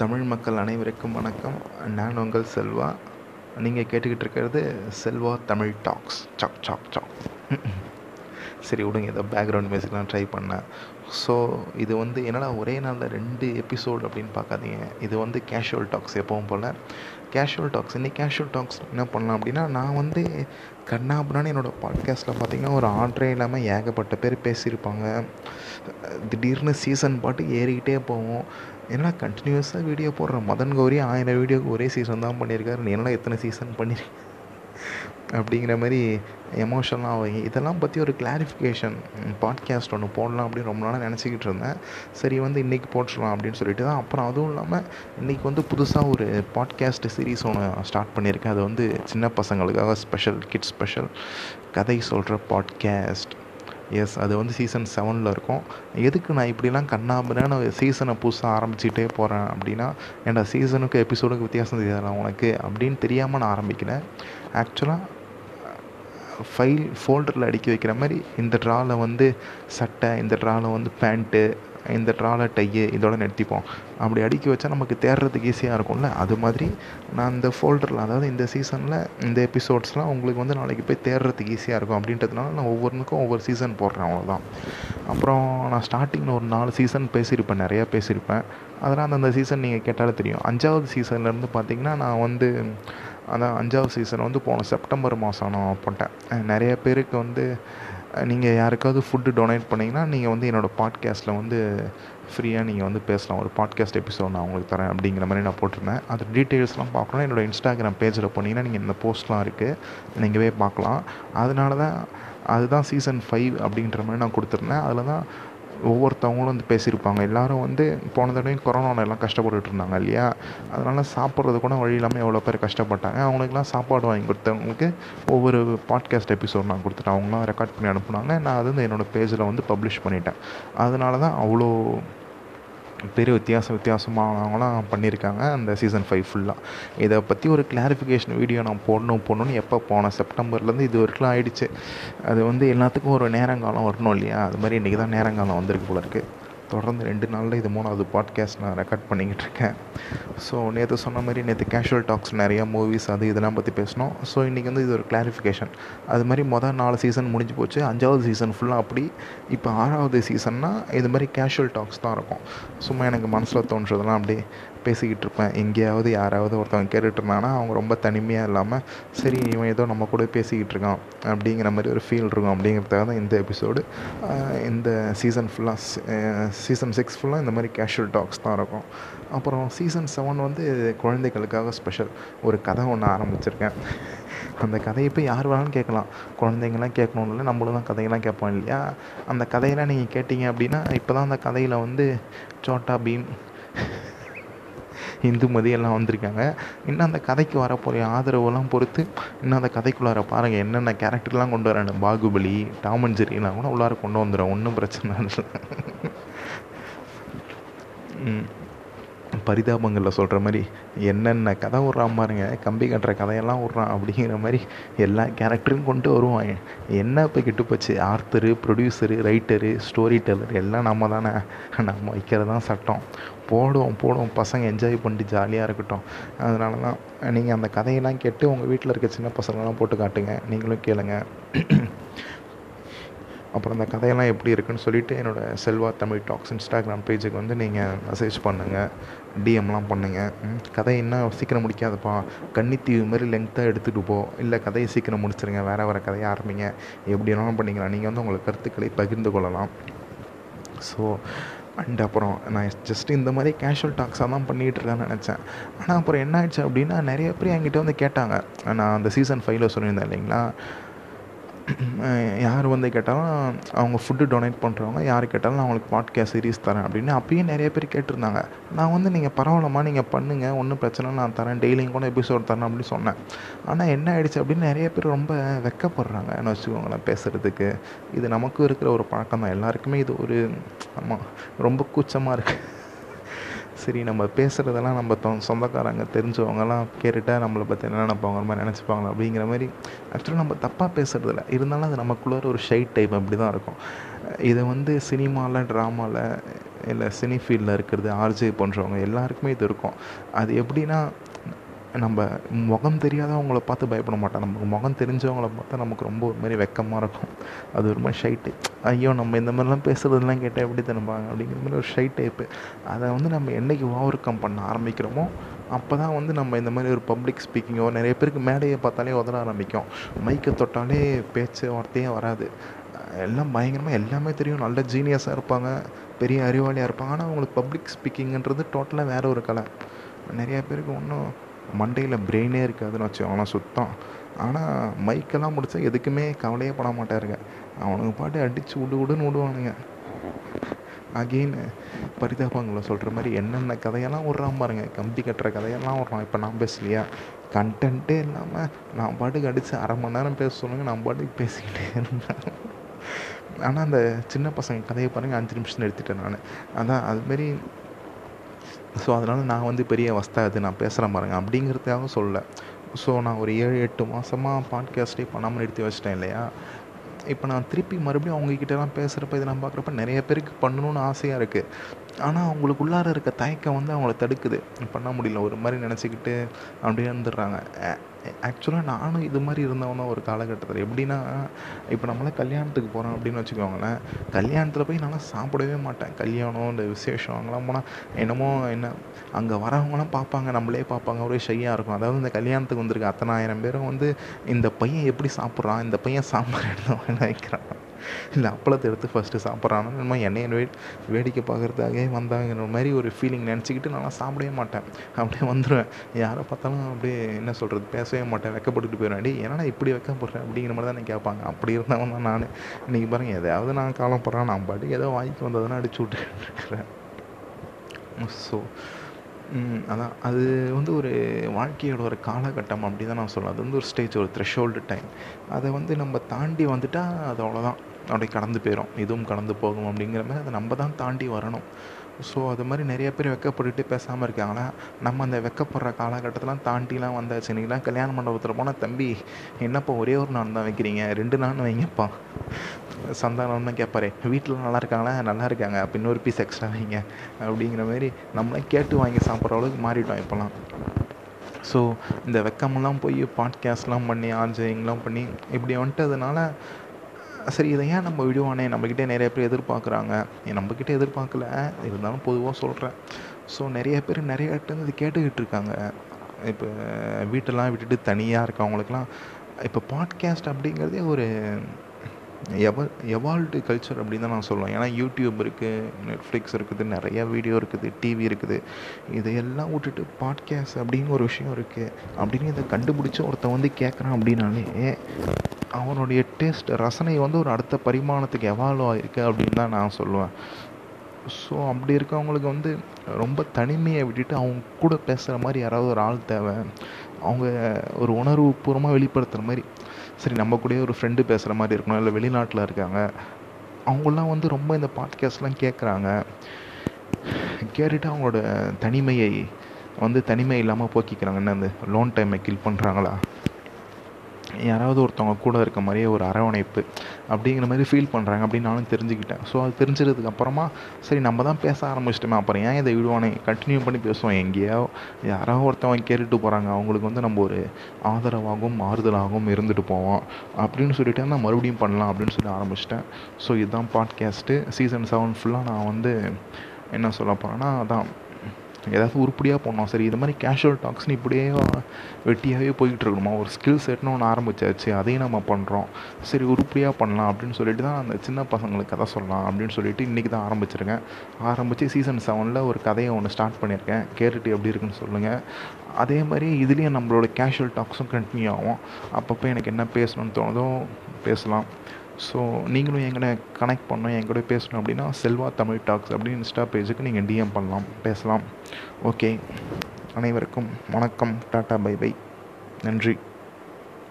தமிழ் மக்கள் அனைவருக்கும் வணக்கம். நான் உங்கள் செல்வா. நீங்கள் கேட்டுக்கிட்டு இருக்கிறது செல்வா தமிழ் டாக்ஸ். சாக் சாக் சாக் சரி விடுங்க. ஏதோ பேக்ரவுண்ட் மியூசிக்லாம் ட்ரை பண்ணேன். ஸோ இது வந்து என்னடா ஒரே நாளில் ரெண்டு எபிசோடு அப்படின்னு பார்க்காதீங்க. இது வந்து கேஷுவல் டாக்ஸ் எப்பவும் போல். கேஷுவல் டாக்ஸ் இன்னைக்கு கேஷுவல் டாக்ஸ் என்ன பண்ணலாம் அப்படின்னா நான் வந்து கண்ணாபுரான்னு என்னோடய பாட்காஸ்ட்டில் பார்த்தீங்கன்னா ஒரு ஆர்டரே இல்லாமல் ஏகப்பட்ட பேர் பேசியிருப்பாங்க. திடீர்னு சீசன் பாட்டு ஏறிக்கிட்டே போவோம் ஏன்னா கண்டினியூஸாக வீடியோ போடுற மதன் கௌரி ஆயிரம் வீடியோக்கு ஒரே சீசன் தான் பண்ணியிருக்காரு. நீ என்னடா எத்தனை சீசன் பண்ணியிருக்க அப்படிங்கிற மாதிரி எமோஷனலாக ஆகும் இதெல்லாம் பற்றி ஒரு கிளாரிஃபிகேஷன் பாட்காஸ்ட் ஒன்று போடலாம் அப்படின்னு ரொம்ப நாளாக நினச்சிக்கிட்டு இருந்தேன். சரி வந்து இன்றைக்கி போட்டுடலாம் அப்படின்னு சொல்லிட்டு தான். அப்புறம் அதுவும் இல்லாமல் இன்றைக்கி வந்து புதுசாக ஒரு பாட்காஸ்ட் சீரீஸ் ஒன்று ஸ்டார்ட் பண்ணியிருக்கேன். அது வந்து சின்ன பசங்களுக்காக ஸ்பெஷல் கிட்ஸ் ஸ்பெஷல் கதை சொல்கிற பாட்காஸ்ட் எஸ் அது வந்து சீசன் செவனில் இருக்கும். எதுக்கு நான் இப்படிலாம் கண்ணாபின்னு சீசனை புதுசாக ஆரம்பிச்சுட்டே போகிறேன் அப்படின்னா ஏன்டா சீசனுக்கு எபிசோடுக்கு வித்தியாசம் தெரியாதா உனக்கு? அப்படின்னு தெரியாமல் நான் ஆரம்பிக்கிறேன். ஆக்சுவலாக ஃபைல் ஃபோல்டரில் அடுக்கி வைக்கிற மாதிரி இந்த ட்ராவில் வந்து சட்டை இந்த ட்ராவில் வந்து பேண்ட்டு இந்த ட்ராவில் டையு இதோட நிறுத்திப்போம். அப்படி அடுக்கி வச்சா நமக்கு தேடுறதுக்கு ஈஸியாக இருக்கும்ல? அது மாதிரி நான் இந்த ஃபோல்டரில் அதாவது இந்த சீசனில் இந்த எபிசோட்ஸ்லாம் உங்களுக்கு வந்து நாளைக்கு போய் தேடுறதுக்கு ஈஸியாக இருக்கும். அப்படின்றதுனால நான் ஒவ்வொன்றுக்கும் ஒவ்வொரு சீசன் போடுறேன் அவ்வளோதான் அப்புறம் நான் ஸ்டார்டிங்கில் ஒரு நாலு சீசன் பேசியிருப்பேன் நிறையா பேசியிருப்பேன். அதெல்லாம் அந்தந்த சீசன் நீங்கள் கேட்டாலே தெரியும். அஞ்சாவது சீசன்லேருந்து பார்த்தீங்கன்னா நான் வந்து அதான் அஞ்சாவது சீசன் வந்து போன செப்டம்பர் மாதம் நான் போட்டேன். நிறைய பேருக்கு வந்து நீங்கள் யாருக்காவது ஃபுட்டு டொனேட் பண்ணிங்கன்னா நீங்கள் வந்து என்னோடய பாட்காஸ்ட்டில் வந்து ஃப்ரீயாக நீங்கள் வந்து பேசலாம். ஒரு பாட்காஸ்ட் எபிசோட் நான் உங்களுக்கு தரேன் அப்படிங்கிற மாதிரி நான் போட்டிருந்தேன். அது டீட்டெயில்ஸ்லாம் பார்க்கணும் என்னோடய இன்ஸ்டாகிராம் பேஜில் போனீங்கன்னா நீங்கள் இந்த போஸ்ட்லாம் இருக்குது நீங்கள் போய் பார்க்கலாம். அதனால தான் அதுதான் சீசன் ஃபைவ் அப்படின்ற மாதிரி நான் கொடுத்துருந்தேன். அதில் தான் ஒவ்வொருத்தவங்களும் வந்து பேசியிருப்பாங்க. எல்லோரும் வந்து போன தடவையும் கொரோனாவில் எல்லாம் கஷ்டப்பட்டுட்டு இருந்தாங்க இல்லையா? அதனால் சாப்பிட்றது கூட வழி இல்லாமல் எவ்வளோ பேர் கஷ்டப்பட்டாங்க. அவங்களுக்குலாம் சாப்பாடு வாங்கி கொடுத்தவங்களுக்கு ஒவ்வொரு பாட்காஸ்ட் எபிசோட் நான் கொடுத்துட்டேன். அவங்களாம் ரெக்கார்ட் பண்ணி அனுப்புனாங்க. நான் அது வந்து என்னோடய பேஜில் வந்து பப்ளிஷ் பண்ணிட்டேன். அதனால தான் அவ்வளோ பெரிய வித்தியாச வித்தியாசமானவங்களாம் பண்ணியிருக்காங்க. அந்த சீசன் ஃபைவ் ஃபுல்லாக இதை பற்றி ஒரு கிளாரிஃபிகேஷன் வீடியோ நான் போடணும் போடணும்னு எப்போ போனேன்? செப்டம்பர்லேருந்து இது வரைக்கும் ஆகிடுச்சு அது வந்து எல்லாத்துக்கும் ஒரு நேரங்காலம் வரணும் இல்லையா? அது மாதிரி இன்றைக்கி தான் நேரங்காலம் வந்திருக்கு போல இருக்குது தொடர்ந்து ரெண்டு நாளில் இது மூணாவது பாட்காஸ்ட் நான் ரெக்கார்ட் பண்ணிக்கிட்டு இருக்கேன். ஸோ நேற்று சொன்ன மாதிரி நேற்று கேஷுவல் டாக்ஸ் நிறையா மூவிஸ் அது இதெல்லாம் பற்றி பேசினோம். ஸோ இன்றைக்கி வந்து இது ஒரு கிளாரிஃபிகேஷன் அது மாதிரி மொதல் நாலு சீசன் முடிஞ்சு போச்சு. அஞ்சாவது சீசன் ஃபுல்லாக அப்படி இப்போ ஆறாவது சீசன்னா இது மாதிரி கேஷுவல் டாக்ஸ் தான் இருக்கும். சும்மா எனக்கு மனசில் தோன்றதெல்லாம் அப்படியே பேசிக்கிட்டு இருப்பேன். எங்கேயாவது யாராவது ஒருத்தவங்க கேட்டுட்டு இருந்தாங்கன்னா அவங்க ரொம்ப தனிமையாக இல்லாமல் சரி இவன் ஏதோ நம்ம கூட பேசிக்கிட்டு இருக்கான் அப்படிங்கிற மாதிரி ஒரு ஃபீல் இருக்கும். அப்படிங்கிறதுக்காக தான் இந்த எபிசோடு இந்த சீசன் ஃபுல்லாக சீசன் சிக்ஸ் ஃபுல்லாக இந்த மாதிரி கேஷுவல் டாக்ஸ் தான் இருக்கும். அப்புறம் சீசன் செவன் வந்து குழந்தைகளுக்காக ஸ்பெஷல் ஒரு கதை ஒன்று ஆரம்பிச்சிருக்கேன். அந்த கதையை போய் யார் வேணாலும் கேட்கலாம். குழந்தைங்களாம் கேட்கணும் இல்லை நம்மளும் தான் கதையெல்லாம் கேட்போம் இல்லையா? அந்த கதையெல்லாம் நீங்கள் கேட்டிங்க அப்படின்னா இப்போ தான் அந்த கதையில் வந்து சோட்டா பீம் இந்துமதி எல்லாம் வந்திருக்காங்க. இன்னும் அந்த கதைக்கு வரப்போகிற ஆதரவெல்லாம் பொறுத்து இன்னும் அந்த கதைக்குள்ளார பாருங்கள் என்னென்ன கேரக்டர்லாம் கொண்டு வரானு பாகுபலி டாம் அண்ட் ஜெரிலாம் கூட உள்ளார கொண்டு வந்துடும் ஒன்றும் பிரச்சனை இல்லை. பரிதாபங்களில் சொல்கிற மாதிரி என்னென்ன கதை விட்றான் பாருங்க கம்பி கட்டுற கதையெல்லாம் விட்றான் அப்படிங்கிற மாதிரி எல்லா கேரக்டரும் கொண்டு வருவாங்க. என்ன இப்போ கெட்டு போச்சு? Author producer writer storyteller எல்லாம் நம்ம தானே. நம்ம வைக்கிறது தான் சட்டம். போடுவோம் போடுவோம். பசங்க என்ஜாய் பண்ணிட்டு ஜாலியாக இருக்கட்டும். அதனால தான் நீங்கள் அந்த கதையெல்லாம் கேட்டு உங்கள் வீட்டில் இருக்க சின்ன பசங்களாம் போட்டு காட்டுங்க. நீங்களும் கேளுங்க. அப்புறம் அந்த கதையெல்லாம் எப்படி இருக்குன்னு சொல்லிவிட்டு என்னோடய செல்வா தமிழ் டாக்ஸ் இன்ஸ்டாகிராம் பேஜுக்கு வந்து நீங்கள் மெசேஜ் பண்ணுங்கள் டிஎம்லாம் பண்ணுங்கள் கதை என்ன சீக்கிரம் முடிக்காதப்பா. கன்னித்தீவு மாதிரி லெங்க்த்தாக எடுத்துகிட்டு போ. இல்லை கதையை சீக்கிரம் முடிச்சிருங்க வேறு வேறு கதையை ஆரம்பிங்க. எப்படி வேணாலும் பண்ணிக்கலாம். நீங்கள் வந்து உங்கள் கருத்துக்களை பகிர்ந்து கொள்ளலாம். ஸோ அண்ட் அப்புறம் நான் ஜஸ்ட் இந்த மாதிரி கேஷுவல் டாக்ஸாக தான் பண்ணிகிட்டு இருக்கேன்னு நினச்சேன். ஆனால் அப்புறம் என்ன ஆயிடுச்சு அப்படின்னா நிறைய பேர் என்கிட்ட வந்து கேட்டாங்க. நான் அந்த சீசன் ஃபைவ்ல சொல்லியிருந்தேன் இல்லைங்களா? யார் வந்து கேட்டாலும் அவங்க ஃபுட்டு டொனேட் பண்ணுறவங்க யார் கேட்டாலும் நான் அவங்களுக்கு பாட்காஸ்ட் சீரீஸ் தரேன் அப்படின்னு அப்பயும் நிறைய பேர் கேட்டிருந்தாங்க. நான் வந்து நீங்கள் பரவாயில்லம்மா நீங்கள் பண்ணுங்கள் ஒன்றும் பிரச்சனை நான் தரேன் டெய்லியும் கூட எபிசோட் தரேன் அப்படின்னு சொன்னேன். ஆனால் என்ன ஆயிடுச்சு அப்படின்னு நிறைய பேர் ரொம்ப வெக்கப்படுறாங்கன்னு வச்சுக்கோங்களேன் பேசுகிறதுக்கு இது நமக்கும் இருக்கிற ஒரு பழக்கம் தான். எல்லாருக்குமே இது ஒரு ஆமாம் ரொம்ப கூச்சமாக இருக்குது சரி நம்ம பேசுகிறதெல்லாம் நம்ம தொ சொந்தக்காரங்க தெரிஞ்சவங்கலாம் கேட்டுட்டால் நம்மளை பற்றி என்ன நினைப்பாங்க மாதிரி நினச்சிப்பாங்களா அப்படிங்கிற மாதிரி ஆக்சுவலாக நம்ம தப்பாக பேசுகிறதில்ல இருந்தாலும் அது நமக்குள்ளார ஒரு ஷைட் டைப் அப்படி தான் இருக்கும். இதை வந்து சினிமாவில் ட்ராமாவில் இல்லை சினி ஃபீல்டில் இருக்கிறது ஆர்ஜே பண்ணுறவங்க எல்லாருக்குமே இது இருக்கும். அது எப்படின்னா நம்ம முகம் தெரியாதவங்கள பார்த்து பயப்பட மாட்டோம். நமக்கு முகம் தெரிஞ்சவங்கள பார்த்தா நமக்கு ரொம்ப ஒரு மாதிரி வெக்கமாக இருக்கும். அது ஒரு மாதிரி ஷைட்டு ஐயோ நம்ம இந்த மாதிரிலாம் பேசுகிறதுலாம் கேட்டால் எப்படி தருவாங்க அப்படிங்கிற மாதிரி ஒரு ஷை டைப்பு அதை வந்து நம்ம என்றைக்கு ஓவர் கம் பண்ண ஆரம்பிக்கிறோமோ அப்போ தான் வந்து நம்ம இந்த மாதிரி ஒரு பப்ளிக் ஸ்பீக்கிங்கோ நிறைய பேருக்கு மேடையை பார்த்தாலே உதற ஆரம்பிக்கும். மைக்கை தொட்டாலே பேச்சு வார்த்தையே வராது. எல்லாம் பயங்கரமாக எல்லாமே தெரியும். நல்ல ஜீனியஸாக இருப்பாங்க பெரிய அறிவாளியாக இருப்பாங்க. ஆனால் அவங்களுக்கு பப்ளிக் ஸ்பீக்கிங்கன்றது டோட்டலாக வேறு ஒரு கலை. நிறையா பேருக்கு ஒன்றும் மண்டையில் பிரெயினே இருக்காதுன்னு வச்சுக்கோங்களேன் சுத்தம் ஆனால் மைக்கெல்லாம் முடித்தா எதுக்குமே கவலையே பட மாட்டாருங்க. அவனுங்க பாட்டு அடித்து விடு விடுன்னு விடுவானுங்க அகெயின் பரிதாபங்களை சொல்கிற மாதிரி என்னென்ன கதையெல்லாம் விட்றான் பாருங்க. கம்பி கட்டுற கதையெல்லாம் விட்றான். இப்போ நான் பேசலையா? கண்டென்ட்டே இல்லாமல் நான் பாட்டுக்கு அடித்து அரை மணி நேரம் பேச சொல்லுங்க நான் பாட்டுக்கு பேசிக்கிட்டே இருந்தேன் ஆனால் அந்த சின்ன பசங்க கதையை பாருங்கள் அஞ்சு நிமிஷம் எடுத்துட்டேன் நான். அதான் அதுமாரி ஸோ அதனால் நான் வந்து பெரிய வஸ்தாது நான் பேசுகிறேன் பாருங்க. அப்படிங்கிறதுக்காக சொல்லலை. ஸோ நான் ஒரு ஏழு எட்டு மாதமாக பாட்காஸ்ட்டே பண்ணாமல் நிறுத்தி வச்சிட்டேன் இல்லையா? இப்போ நான் திருப்பி மறுபடியும் அவங்கக்கிட்டலாம் பேசுகிறப்ப இதை நான் பார்க்குறப்ப நிறைய பேருக்கு பண்ணணும்னு ஆசையாக இருக்குது ஆனால் அவங்களுக்கு உள்ளார இருக்க தயக்கம் வந்து அவங்கள தடுக்குது. பண்ண முடியல. ஒரு மாதிரி நினச்சிக்கிட்டு அப்படியே இருந்துடுறாங்க. ஆக்சுவலாக நானும் இது மாதிரி இருந்தவன் தான் ஒரு காலகட்டத்தில் எப்படின்னா இப்போ நம்மளாம் கல்யாணத்துக்கு போகிறோம் அப்படின்னு வச்சுக்கோங்களேன் கல்யாணத்தில் போய் நான்லாம் சாப்பிடவே மாட்டேன். கல்யாணம் இந்த விசேஷம் அங்கெல்லாம் போனால் என்னமோ என்ன அங்கே வரவங்களாம் பார்ப்பாங்க நம்மளே பார்ப்பாங்க. ஒரே ஷையாக இருக்கும். அதாவது இந்த கல்யாணத்துக்கு வந்திருக்க அத்தனாயிரம் பேரும் வந்து இந்த பையன் எப்படி சாப்பிட்றான்? இந்த பையன் சாம்பார் எடுத்து வைக்கிறான். இல்லை அப்பளத்தை எடுத்து ஃபஸ்ட்டு சாப்பிட்றான்னு நம்ம என்னைய வே வேடிக்கை பார்க்குறதுக்காகவே வந்தாங்கிற மாதிரி ஒரு ஃபீலிங் நினச்சிக்கிட்டு நான் சாப்பிடவே மாட்டேன். அப்படியே வந்துடுவேன் யாரை பார்த்தாலும் அப்படியே என்ன சொல்கிறது பேசவே மாட்டேன். வெக்கப்பட்டுட்டு போயிடுவேன். அடி என்னடா இப்படி வைக்கப்படுறேன் அப்படிங்கிற மாதிரி தான் கேட்பாங்க. அப்படி இருந்தவன் தான் நான். இன்றைக்கி பாருங்கள் எதாவது நான் காலம் போடுறேன் நான் பாட்டுக்கு ஏதோ வாங்கிக்கு வந்ததுன்னா அடிச்சு விட்டுருக்கிறேன் ஸோ அதான். அது வந்து ஒரு வாழ்க்கையோட ஒரு காலகட்டம் அப்படி தான் நான் சொல்லுவேன். அது வந்து ஒரு ஸ்டேஜ் ஒரு த்ரெஷோல்டு டைம் அதை வந்து நம்ம தாண்டி வந்துட்டால் அது அவ்வளோதான் அப்படியே கடந்து போயிடும் இதுவும் கடந்து போகும் அப்படிங்கிற மாதிரி அதை நம்ம தான் தாண்டி வரணும். ஸோ அது மாதிரி நிறைய பேர் வெக்கப்பட்டுட்டு பேசாமல் இருக்காங்களா நம்ம அந்த வெக்கப்படுற காலகட்டத்தெலாம் தாண்டிலாம் வந்தாச்சு. நீங்களாம் கல்யாண மண்டபத்தில் போனால் தம்பி என்னப்பா ஒரே ஒரு நாள் தான் வைக்கிறீங்க? ரெண்டு நாள் வைங்கப்பா. சந்தானம்னு கேட்பாரு. வீட்டில் நல்லா இருக்காங்களா? நல்லா இருக்காங்க. அப்போ இன்னொரு பீஸ் எக்ஸ்ட்ரா வைங்க. அப்படிங்கிற மாதிரி நம்மளே கேட்டு வாங்கி சாப்பிட்ற அளவுக்கு மாறிட்டோம் இப்போலாம் ஸோ இந்த வெக்கமெல்லாம் போய் பாட்காஸ்ட்லாம் பண்ணி ஆர்ஜிங்லாம் பண்ணி இப்படி வந்துட்டதுனால சரி இதை ஏன் நம்ம விடுவானே? நம்மக்கிட்டே நிறைய பேர் எதிர்பார்க்குறாங்க. நம்மக்கிட்ட எதிர்பார்க்கல. இருந்தாலும் பொதுவாக சொல்கிறேன் ஸோ நிறைய பேர் நிறைய இடத்துல இது கேட்டுக்கிட்டு இருக்காங்க. இப்போ வீட்டெல்லாம் விட்டுட்டு தனியாக இருக்கவங்களுக்குலாம் இப்போ பாட்காஸ்ட் அப்படிங்கிறதே ஒரு எவ எவால்டு கல்ச்சர் அப்படின்னு தான் நான் சொல்லுவேன். ஏன்னா யூடியூப் இருக்குது நெட்ஃப்ளிக்ஸ் இருக்குது நிறையா வீடியோ இருக்குது டிவி இருக்குது. இதையெல்லாம் விட்டுட்டு பாட்காஸ்ட் அப்படின்னு ஒரு விஷயம் இருக்குது அப்படின்னு இதை கண்டுபிடிச்சி ஒருத்தன் வந்து கேட்குறான் அப்படின்னாலே அவனுடைய டேஸ்ட் ரசனை வந்து ஒரு அடுத்த பரிமாணத்துக்கு எவால்வ் ஆகிருக்கு அப்படின்னு தான் நான் சொல்லுவேன். ஸோ அப்படி இருக்கவங்களுக்கு வந்து ரொம்ப தனிமையை விட்டுட்டு அவங்க கூட பேசுகிற மாதிரி யாராவது ஒரு ஆள் தேவை. அவங்க ஒரு உணர்வு பூர்வமாக வெளிப்படுத்துகிற மாதிரி சரி நம்ம கூடயே ஒரு ஃப்ரெண்டு பேசுகிற மாதிரி இருக்கணும். இல்லை வெளிநாட்டில் இருக்காங்க. அவங்களாம் வந்து ரொம்ப இந்த பாட்காஸ்ட்லாம் கேட்குறாங்க கேட்டுட்டு அவங்களோட தனிமையை வந்து தனிமை இல்லாமல் போக்கிக்கிறாங்க. என்ன அந்த லோன் டைமை கில் பண்ணுறாங்களா யாராவது ஒருத்தவங்க கூட இருக்க மாதிரியே ஒரு அரவணைப்பு அப்படிங்கிற மாதிரி ஃபீல் பண்ணுறாங்க அப்படின்னு நானும் தெரிஞ்சுக்கிட்டேன். ஸோ அது தெரிஞ்சதுக்கு அப்புறமா சரி நம்ம தான் பேச ஆரம்பிச்சிட்டோமே அப்புறம் ஏன் இதை விடுவானே? கண்டினியூ பண்ணி பேசுவோம். எங்கேயோ யாரோ ஒருத்தவங்க கேட்டுட்டு போகிறாங்க அவங்களுக்கு வந்து நம்ம ஒரு ஆதரவாகவும் ஆறுதலாகவும் இருந்துட்டு போவோம். அப்படின்னு சொல்லிட்டு நான் மறுபடியும் பண்ணலாம் அப்படின்னு சொல்லி ஆரம்பிச்சிட்டேன். ஸோ இதுதான் பாட்காஸ்ட்டு சீசன் செவன் ஃபுல்லாக நான் வந்து என்ன சொல்ல போகிறேன்னா அதான் ஏதாவது உருப்படியாக பண்ணோம் சரி இது மாதிரி கேஷுவல் டாக்ஸ்னு இப்படியே வெட்டியாகவே போய்கிட்டு இருக்கணுமா ஒரு ஸ்கில் செட்னு ஒன்று ஆரம்பிச்சாச்சு. அதையும் நம்ம பண்ணுறோம் சரி உருப்படியாக பண்ணலாம் அப்படின்னு சொல்லிட்டு தான் அந்த சின்ன பசங்களுக்கு கதை சொல்லலாம் அப்படின்னு சொல்லிட்டு இன்றைக்கி தான் ஆரம்பிச்சிருக்கேன். ஆரம்பித்து சீசன் செவனில் ஒரு கதையை ஒன்று ஸ்டார்ட் பண்ணியிருக்கேன். கேட்டுட்டு எப்படி இருக்குன்னு சொல்லுங்கள் அதே மாதிரி இதுலேயும் நம்மளோட கேஷுவல் டாக்ஸும் கண்டினியூ ஆகும். அப்பப்போ எனக்கு என்ன பேசணும்னு தோணுதோ பேசலாம். ஸோ நீங்களும் எங்களை கனெக்ட் பண்ணணும் என் கூட பேசணும் அப்படின்னா செல்வா தமிழ் டாக்ஸ் அப்படின்னு இன்ஸ்டா பேஜுக்கு நீங்கள் டிஎம் பண்ணலாம் பேசலாம். ஓகே அனைவருக்கும் வணக்கம். டாட்டா பை பை நன்றி.